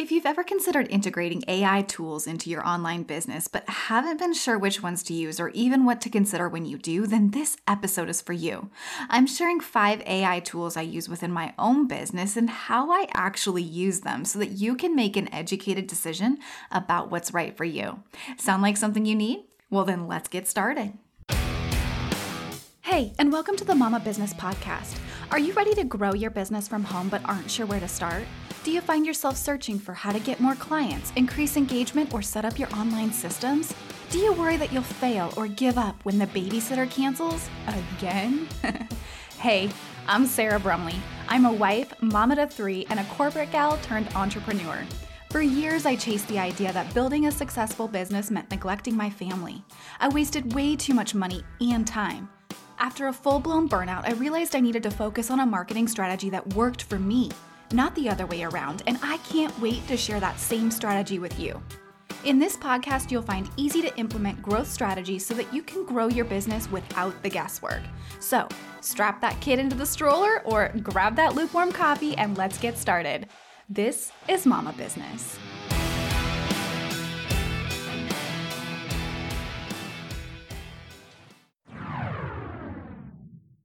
If you've ever considered integrating AI tools into your online business but haven't been sure which ones to use or even what to consider when you do, then this episode is for you. I'm sharing five AI tools I use within my own business and how I actually use them so that you can make an educated decision about what's right for you. Sound like something you need? Well, then let's get started. Hey, and welcome to the Mama Business Podcast. Are you ready to grow your business from home but aren't sure where to start? Do you find yourself searching for how to get more clients, increase engagement, or set up your online systems? Do you worry that you'll fail or give up when the babysitter cancels? Again? hey, I'm Sarah Brumley. I'm a wife, mama to three, and a corporate gal turned entrepreneur. For years, I chased the idea that building a successful business meant neglecting my family. I wasted way too much money and time. After a full blown burnout, I realized I needed to focus on a marketing strategy that worked for me not the other way around, and I can't wait to share that same strategy with you. In this podcast, you'll find easy to implement growth strategies so that you can grow your business without the guesswork. So, strap that kid into the stroller or grab that lukewarm coffee and let's get started. This is Mama Business.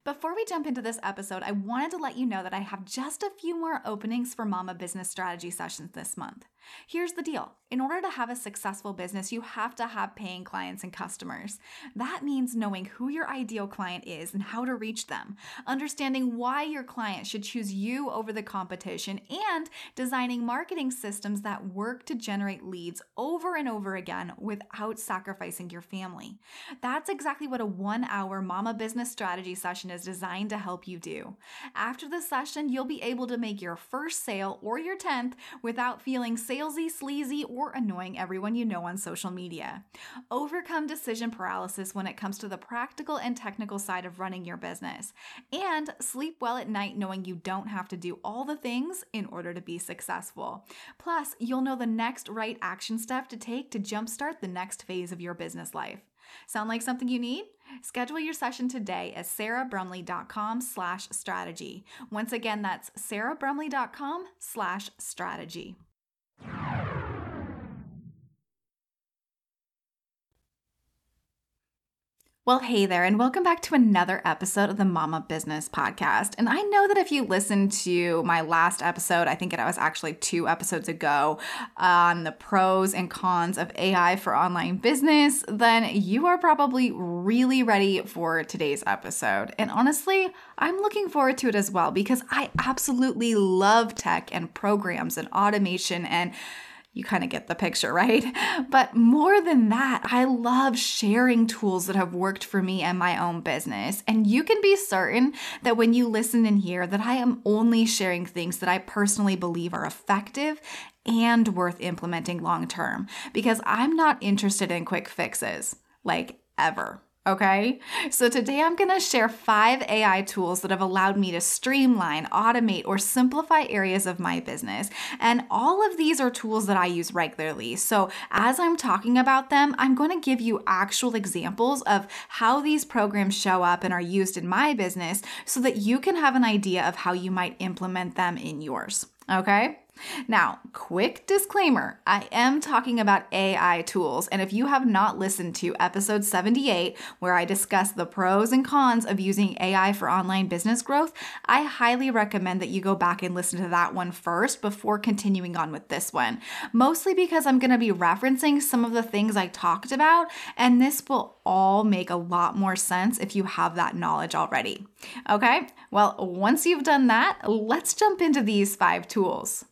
Before we jump into this episode, I wanted to let you know that I have just a few more openings for Mama Business Strategy sessions this month. Here's the deal in order to have a successful business, you have to have paying clients and customers. That means knowing who your ideal client is and how to reach them, understanding why your client should choose you over the competition, and designing marketing systems that work to generate leads over and over again without sacrificing your family. That's exactly what a one hour Mama Business Strategy session is designed to help you do. After the session, you'll be able to make your first sale or your 10th without feeling salesy, sleazy, or annoying everyone you know on social media. Overcome decision paralysis when it comes to the practical and technical side of running your business. And sleep well at night knowing you don't have to do all the things in order to be successful. Plus, you'll know the next right action step to take to jumpstart the next phase of your business life. Sound like something you need? Schedule your session today at sarahbrumley.com slash strategy. Once again, that's sarahbrumley.com slash strategy. Well, hey there, and welcome back to another episode of the Mama Business Podcast. And I know that if you listened to my last episode, I think it was actually two episodes ago, on the pros and cons of AI for online business, then you are probably really ready for today's episode. And honestly, I'm looking forward to it as well because I absolutely love tech and programs and automation and you kind of get the picture, right? But more than that, I love sharing tools that have worked for me and my own business. And you can be certain that when you listen and hear that I am only sharing things that I personally believe are effective and worth implementing long term because I'm not interested in quick fixes, like ever. Okay, so today I'm gonna share five AI tools that have allowed me to streamline, automate, or simplify areas of my business. And all of these are tools that I use regularly. So as I'm talking about them, I'm gonna give you actual examples of how these programs show up and are used in my business so that you can have an idea of how you might implement them in yours. Okay? Now, quick disclaimer I am talking about AI tools, and if you have not listened to episode 78, where I discuss the pros and cons of using AI for online business growth, I highly recommend that you go back and listen to that one first before continuing on with this one. Mostly because I'm going to be referencing some of the things I talked about, and this will all make a lot more sense if you have that knowledge already. Okay, well, once you've done that, let's jump into these five tools.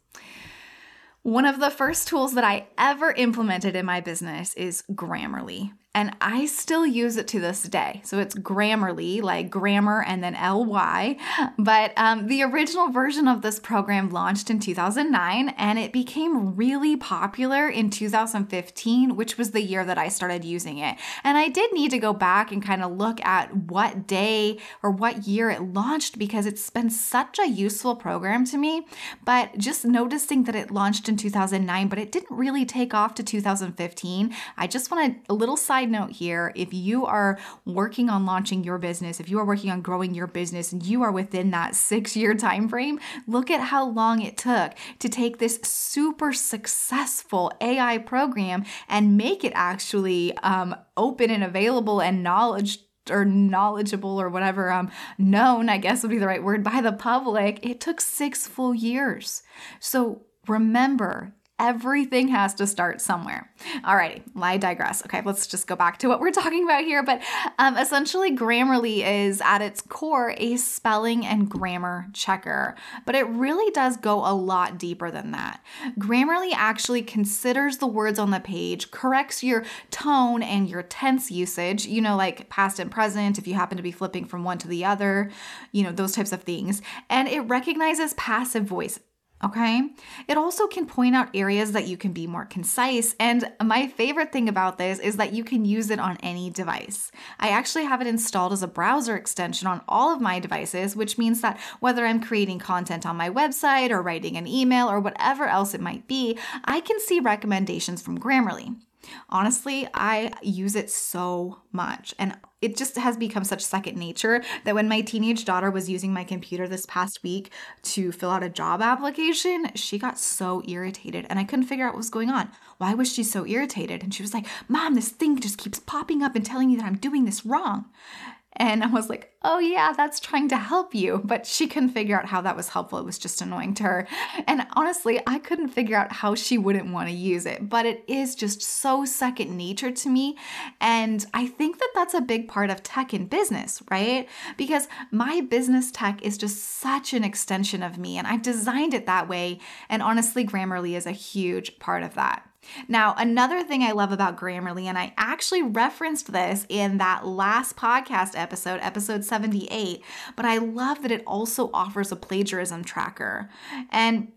One of the first tools that I ever implemented in my business is Grammarly and I still use it to this day. So it's Grammarly, like grammar and then ly. But um, the original version of this program launched in 2009, and it became really popular in 2015, which was the year that I started using it. And I did need to go back and kind of look at what day or what year it launched because it's been such a useful program to me. But just noticing that it launched in 2009, but it didn't really take off to 2015, I just wanted a little side side note here if you are working on launching your business, if you are working on growing your business and you are within that six year time frame, look at how long it took to take this super successful AI program and make it actually um, open and available and knowledge or knowledgeable or whatever um known i guess would be the right word by the public. It took six full years. So remember Everything has to start somewhere. Alrighty, I digress. Okay, let's just go back to what we're talking about here. But um, essentially, Grammarly is at its core a spelling and grammar checker, but it really does go a lot deeper than that. Grammarly actually considers the words on the page, corrects your tone and your tense usage, you know, like past and present, if you happen to be flipping from one to the other, you know, those types of things, and it recognizes passive voice Okay. It also can point out areas that you can be more concise. And my favorite thing about this is that you can use it on any device. I actually have it installed as a browser extension on all of my devices, which means that whether I'm creating content on my website or writing an email or whatever else it might be, I can see recommendations from Grammarly. Honestly, I use it so much and it just has become such second nature that when my teenage daughter was using my computer this past week to fill out a job application, she got so irritated and I couldn't figure out what was going on. Why was she so irritated? And she was like, Mom, this thing just keeps popping up and telling me that I'm doing this wrong. And I was like, oh, yeah, that's trying to help you. But she couldn't figure out how that was helpful. It was just annoying to her. And honestly, I couldn't figure out how she wouldn't want to use it. But it is just so second nature to me. And I think that that's a big part of tech in business, right? Because my business tech is just such an extension of me. And I've designed it that way. And honestly, Grammarly is a huge part of that. Now, another thing I love about Grammarly, and I actually referenced this in that last podcast episode, episode 78, but I love that it also offers a plagiarism tracker. And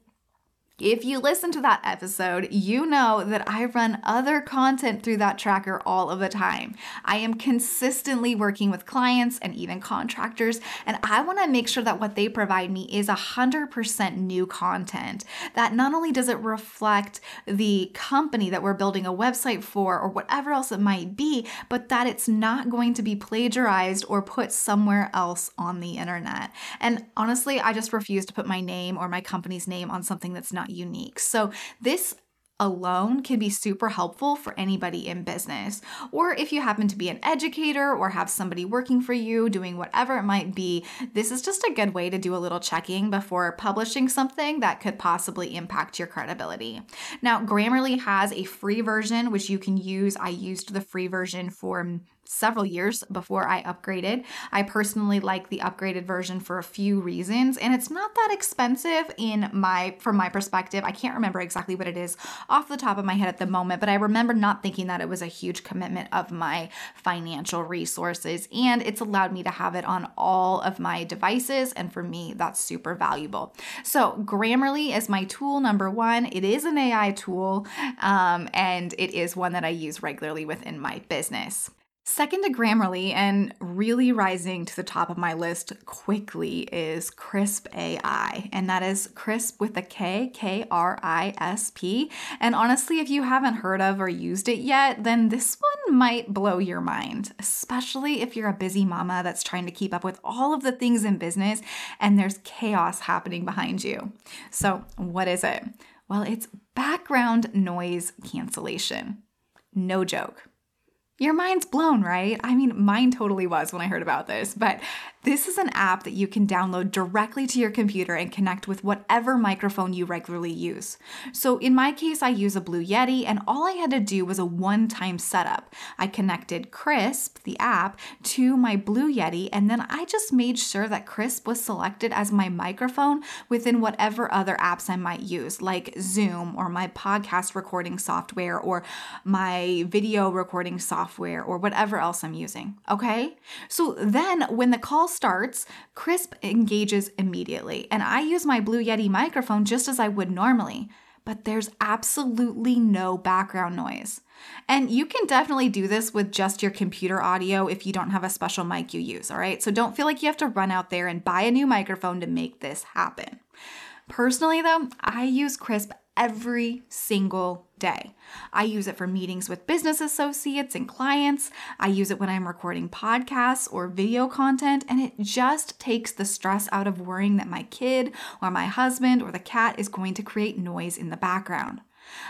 if you listen to that episode, you know that I run other content through that tracker all of the time. I am consistently working with clients and even contractors, and I want to make sure that what they provide me is 100% new content. That not only does it reflect the company that we're building a website for or whatever else it might be, but that it's not going to be plagiarized or put somewhere else on the internet. And honestly, I just refuse to put my name or my company's name on something that's not not unique. So this alone can be super helpful for anybody in business. Or if you happen to be an educator or have somebody working for you doing whatever it might be, this is just a good way to do a little checking before publishing something that could possibly impact your credibility. Now, Grammarly has a free version which you can use. I used the free version for several years before I upgraded. I personally like the upgraded version for a few reasons and it's not that expensive in my from my perspective. I can't remember exactly what it is off the top of my head at the moment, but I remember not thinking that it was a huge commitment of my financial resources and it's allowed me to have it on all of my devices and for me that's super valuable. So, Grammarly is my tool number 1. It is an AI tool um, and it is one that I use regularly within my business. Second to Grammarly and really rising to the top of my list quickly is Krisp AI, and that is Krisp with a K, K R I S P. And honestly, if you haven't heard of or used it yet, then this one might blow your mind, especially if you're a busy mama that's trying to keep up with all of the things in business and there's chaos happening behind you. So, what is it? Well, it's background noise cancellation. No joke. Your mind's blown, right? I mean, mine totally was when I heard about this, but this is an app that you can download directly to your computer and connect with whatever microphone you regularly use. So in my case, I use a Blue Yeti, and all I had to do was a one time setup. I connected Krisp, the app, to my Blue Yeti, and then I just made sure that Krisp was selected as my microphone within whatever other apps I might use, like Zoom or my podcast recording software or my video recording software or whatever else I'm using. Okay? So then when the call starts, Krisp engages immediately, and I use my Blue Yeti microphone just as I would normally, but there's absolutely no background noise. And you can definitely do this with just your computer audio if you don't have a special mic you use, all right? So don't feel like you have to run out there and buy a new microphone to make this happen. Personally, though, I use Krisp every single day. I use it for meetings with business associates and clients. I use it when I'm recording podcasts or video content, and it just takes the stress out of worrying that my kid or my husband or the cat is going to create noise in the background.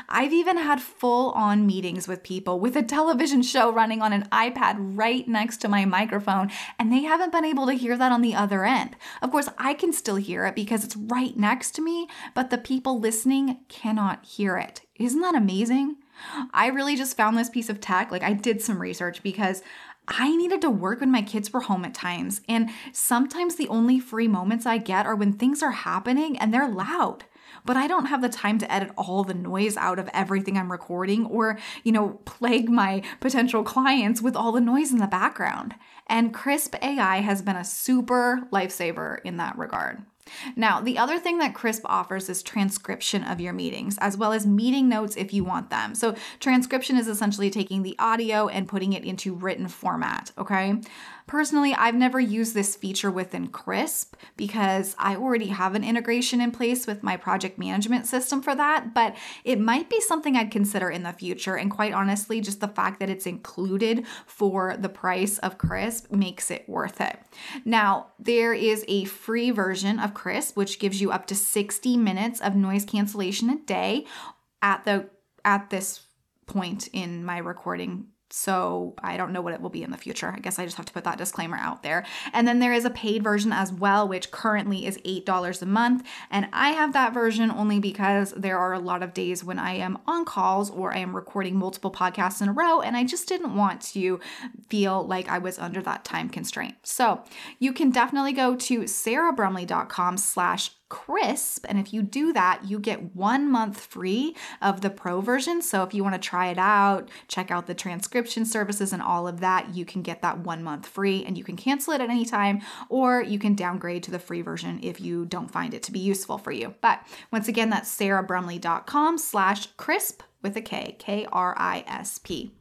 I've even had full on meetings with people with a television show running on an iPad right next to my microphone, and they haven't been able to hear that on the other end. Of course, I can still hear it because it's right next to me, but the people listening cannot hear it. Isn't that amazing? I really just found this piece of tech. Like, I did some research because I needed to work when my kids were home at times. And sometimes the only free moments I get are when things are happening and they're loud. But I don't have the time to edit all the noise out of everything I'm recording or, you know, plague my potential clients with all the noise in the background. And Krisp AI has been a super lifesaver in that regard. Now, the other thing that Krisp offers is transcription of your meetings, as well as meeting notes if you want them. So, transcription is essentially taking the audio and putting it into written format, okay? Personally, I've never used this feature within Krisp because I already have an integration in place with my project management system for that, but it might be something I'd consider in the future. And quite honestly, just the fact that it's included for the price of Krisp makes it worth it. Now, there is a free version of Krisp, which gives you up to 60 minutes of noise cancellation a day at the at this point in my recording so I don't know what it will be in the future. I guess I just have to put that disclaimer out there. And then there is a paid version as well, which currently is $8 a month. And I have that version only because there are a lot of days when I am on calls or I am recording multiple podcasts in a row, and I just didn't want to feel like I was under that time constraint. So you can definitely go to sarahbrumley.com slash Krisp. And if you do that, you get one month free of the pro version. So if you want to try it out, check out the transcription services and all of that, you can get that one month free and you can cancel it at any time or you can downgrade to the free version if you don't find it to be useful for you. But once again, that's sarahbrumley.com slash krisp with a K, K R I S P.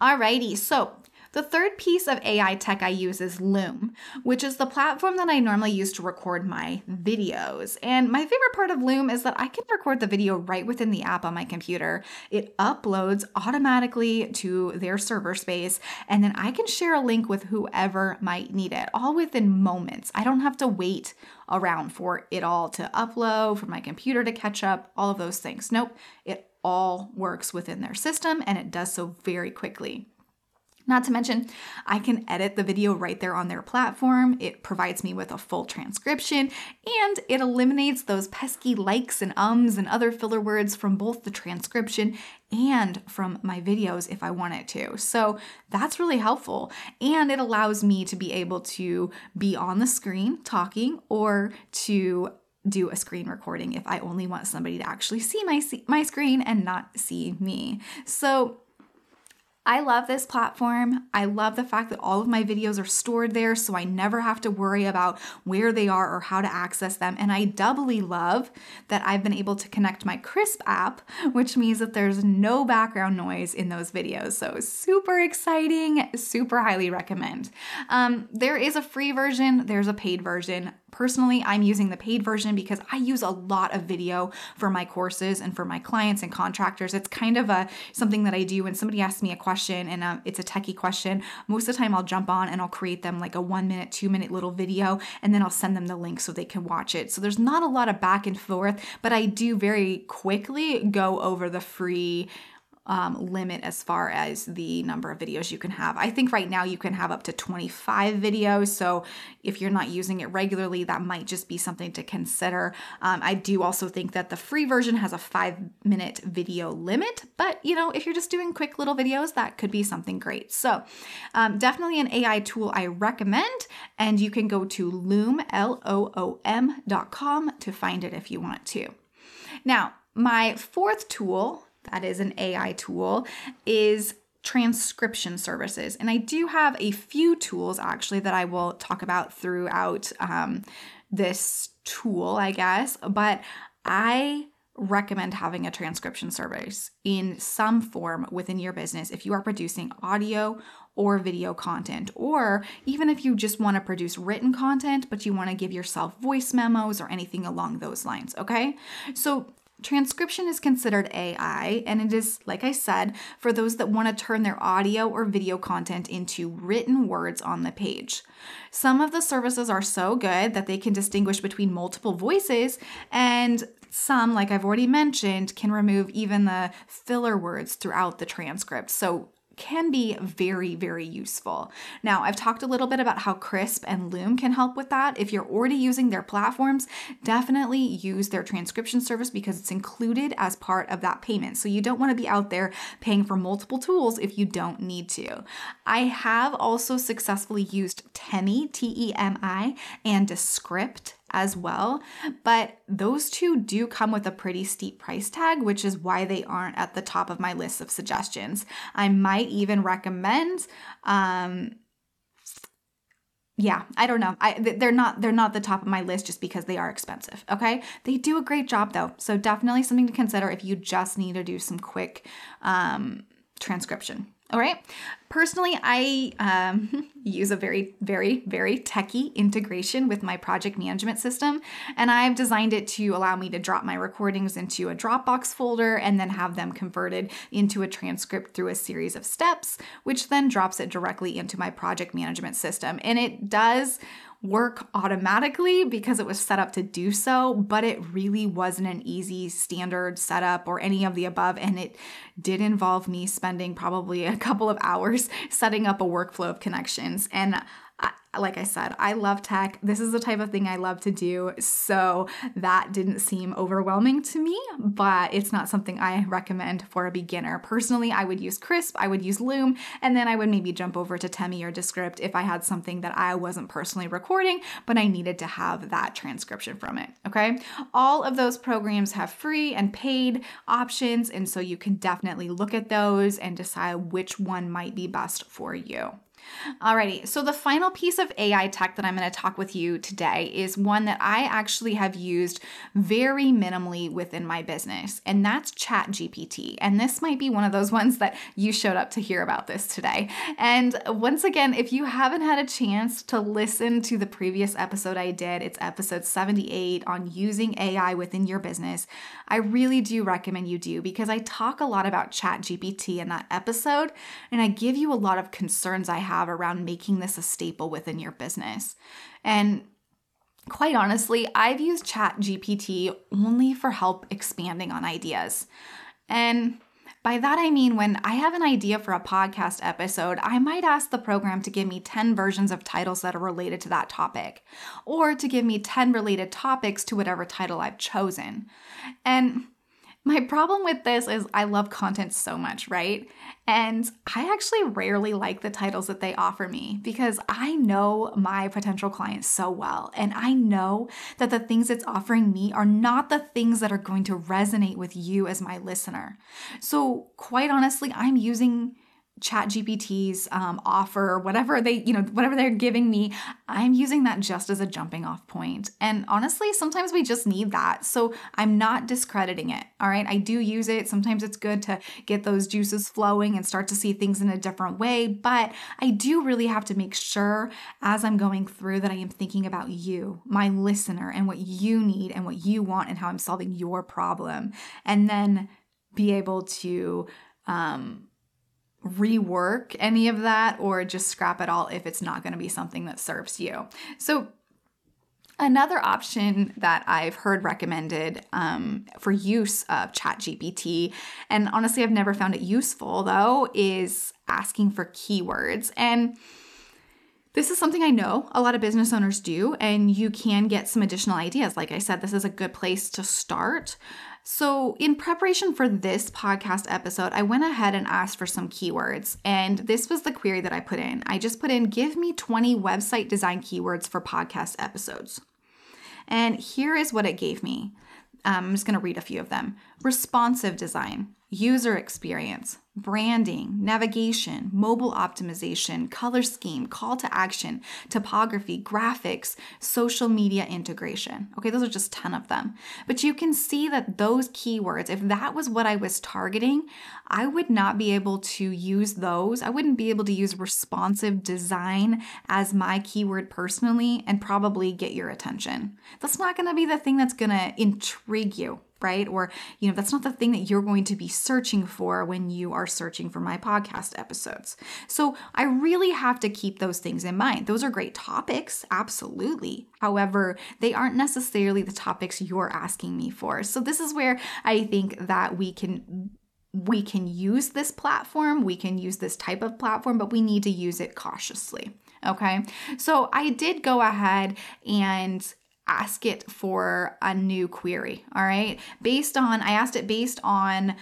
Alrighty, so the third piece of AI tech I use is Loom, which is the platform that I normally use to record my videos. And my favorite part of Loom is that I can record the video right within the app on my computer. It uploads automatically to their server space, and then I can share a link with whoever might need it, all within moments. I don't have to wait around for it all to upload, for my computer to catch up, all of those things. Nope, it all works within their system and it does so very quickly. Not to mention, I can edit the video right there on their platform. It provides me with a full transcription and it eliminates those pesky likes and ums and other filler words from both the transcription and from my videos if I want it to. So that's really helpful. And it allows me to be able to be on the screen talking or to do a screen recording if I only want somebody to actually see my my screen and not see me. So I love this platform. I love the fact that all of my videos are stored there so I never have to worry about where they are or how to access them. And I doubly love that I've been able to connect my Krisp app, which means that there's no background noise in those videos. So super exciting, super highly recommend. Um, there is a free version, there's a paid version. Personally, I'm using the paid version because I use a lot of video for my courses and for my clients and contractors. It's kind of a something that I do when somebody asks me a question and uh, it's a techie question. Most of the time, I'll jump on and I'll create them like a one minute, two minute little video, and then I'll send them the link so they can watch it. So there's not a lot of back and forth, but I do very quickly go over the free um, limit as far as the number of videos you can have. I think right now you can have up to 25 videos. So if you're not using it regularly, that might just be something to consider. Um, I do also think that the free version has a five minute video limit, but you know, if you're just doing quick little videos, that could be something great. So um, definitely an AI tool I recommend, and you can go to loom, L O O M.com to find it if you want to. Now, my fourth tool that is an AI tool, is transcription services. And I do have a few tools actually that I will talk about throughout um, this tool, I guess. But I recommend having a transcription service in some form within your business if you are producing audio or video content, or even if you just want to produce written content, but you want to give yourself voice memos or anything along those lines, okay? So transcription is considered AI, and it is, like I said, for those that want to turn their audio or video content into written words on the page. Some of the services are so good that they can distinguish between multiple voices, and some, like I've already mentioned, can remove even the filler words throughout the transcript. So can be very, very useful. Now, I've talked a little bit about how Krisp and Loom can help with that. If you're already using their platforms, definitely use their transcription service because it's included as part of that payment. So you don't want to be out there paying for multiple tools if you don't need to. I have also successfully used Temi, T E M I, and Descript as well. But those two do come with a pretty steep price tag, which is why they aren't at the top of my list of suggestions. I might even recommend um, yeah i don't know i they're not they're not the top of my list just because they are expensive okay they do a great job though so definitely something to consider if you just need to do some quick um, transcription all right. Personally, I um, use a very, very, very techie integration with my project management system, and I've designed it to allow me to drop my recordings into a Dropbox folder and then have them converted into a transcript through a series of steps, which then drops it directly into my project management system. And it does work automatically because it was set up to do so, but it really wasn't an easy standard setup or any of the above. And it did involve me spending probably a couple of hours setting up a workflow of connections. And like I said, I love tech. This is the type of thing I love to do. So that didn't seem overwhelming to me, but it's not something I recommend for a beginner. Personally, I would use Krisp, I would use Loom, and then I would maybe jump over to Temi or Descript if I had something that I wasn't personally recording, but I needed to have that transcription from it. Okay. All of those programs have free and paid options. And so you can definitely look at those and decide which one might be best for you. Alrighty, so the final piece of AI tech that I'm going to talk with you today is one that I actually have used very minimally within my business, and that's ChatGPT. And this might be one of those ones that you showed up to hear about this today. And once again, if you haven't had a chance to listen to the previous episode I did, it's episode 78 on using AI within your business. I really do recommend you do because I talk a lot about ChatGPT in that episode, and I give you a lot of concerns I have have around making this a staple within your business. And quite honestly, I've used Chat GPT only for help expanding on ideas. And by that, I mean when I have an idea for a podcast episode, I might ask the program to give me 10 versions of titles that are related to that topic, or to give me 10 related topics to whatever title I've chosen. And my problem with this is I love content so much, right? And I actually rarely like the titles that they offer me because I know my potential clients so well. And I know that the things it's offering me are not the things that are going to resonate with you as my listener. So, quite honestly, I'm using chat gpt's um, offer whatever they you know whatever they're giving me i'm using that just as a jumping off point. And honestly sometimes we just need that. So i'm not discrediting it all right? I do use it. Sometimes it's good to get those juices flowing and start to see things in a different way. But i do really have to make sure as i'm going through that i am thinking about you my listener and what you need and what you want and how i'm solving your problem. And then be able to um rework any of that or just scrap it all if it's not going to be something that serves you. So, Another option that I've heard recommended um, for use of ChatGPT, and honestly, I've never found it useful though, is asking for keywords. And this is something I know a lot of business owners do, and you can get some additional ideas. Like I said, this is a good place to start. So, in preparation for this podcast episode, I went ahead and asked for some keywords. And this was the query that I put in. I just put in give me 20 website design keywords for podcast episodes. And here is what it gave me. Um, I'm just going to read a few of them responsive design, user experience, branding, navigation, mobile optimization, color scheme, call to action, typography, graphics, social media integration. Okay, those are just 10 of them. But you can see that those keywords, if that was what I was targeting, I would not be able to use those. I wouldn't be able to use responsive design as my keyword personally and probably get your attention. That's not gonna be the thing that's gonna intrigue you right? Or, you know, that's not the thing that you're going to be searching for when you are searching for my podcast episodes. So I really have to keep those things in mind. Those are great topics, absolutely. However, they aren't necessarily the topics you're asking me for. So this is where I think that we can we can use this platform, we can use this type of platform, but we need to use it cautiously. Okay. So I did go ahead and ask it for a new query. All right. Based on, I asked it based on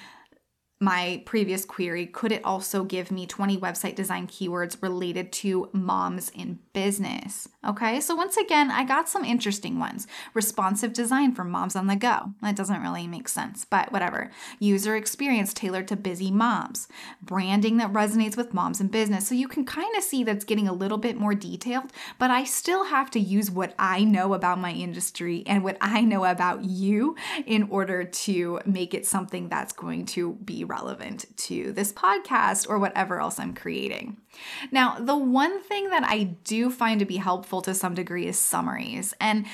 my previous query, could it also give me 20 website design keywords related to moms in business? Okay, so once again, I got some interesting ones. Responsive design for moms on the go. That doesn't really make sense, but whatever. User experience tailored to busy moms. Branding that resonates with moms in business. So you can kind of see that's getting a little bit more detailed, but I still have to use what I know about my industry and what I know about you in order to make it something that's going to be relevant to this podcast or whatever else I'm creating. Now, the one thing that I do find to be helpful to some degree is summaries. And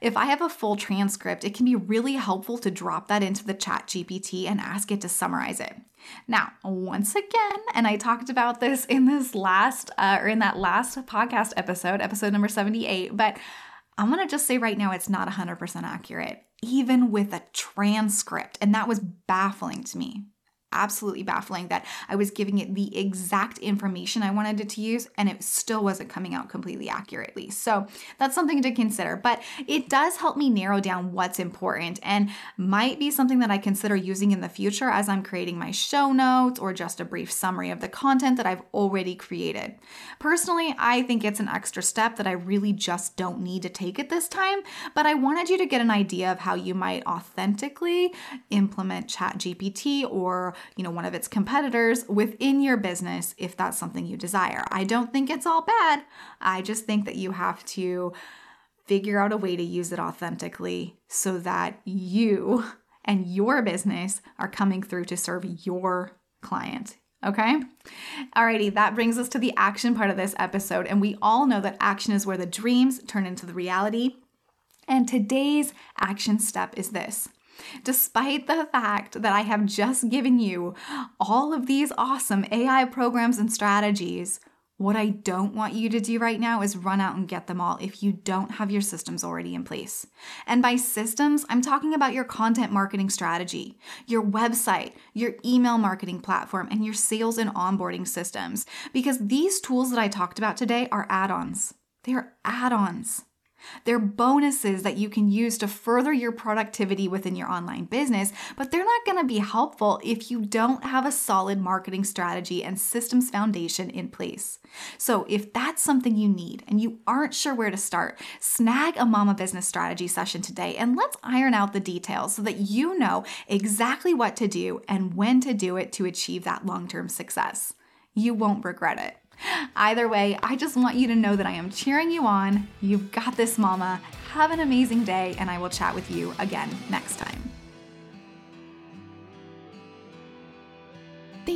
if I have a full transcript, it can be really helpful to drop that into the chat GPT and ask it to summarize it. Now, once again, and I talked about this in this last uh, or in that last podcast episode, episode number 78, but I'm going to just say right now it's not 100% accurate, even with a transcript. And that was baffling to me absolutely baffling that I was giving it the exact information I wanted it to use and it still wasn't coming out completely accurately. So that's something to consider, but it does help me narrow down what's important and might be something that I consider using in the future as I'm creating my show notes or just a brief summary of the content that I've already created. Personally, I think it's an extra step that I really just don't need to take at this time, but I wanted you to get an idea of how you might authentically implement ChatGPT or you know, one of its competitors within your business if that's something you desire. I don't think it's all bad. I just think that you have to figure out a way to use it authentically so that you and your business are coming through to serve your client. Okay? Alrighty, that brings us to the action part of this episode. And we all know that action is where the dreams turn into the reality. And today's action step is this Despite the fact that I have just given you all of these awesome AI programs and strategies, what I don't want you to do right now is run out and get them all if you don't have your systems already in place. And by systems, I'm talking about your content marketing strategy, your website, your email marketing platform, and your sales and onboarding systems. Because these tools that I talked about today are add ons. They are add ons. They're bonuses that you can use to further your productivity within your online business, but they're not going to be helpful if you don't have a solid marketing strategy and systems foundation in place. So, if that's something you need and you aren't sure where to start, snag a Mama Business Strategy session today and let's iron out the details so that you know exactly what to do and when to do it to achieve that long term success. You won't regret it. Either way, I just want you to know that I am cheering you on. You've got this, mama. Have an amazing day, and I will chat with you again next time.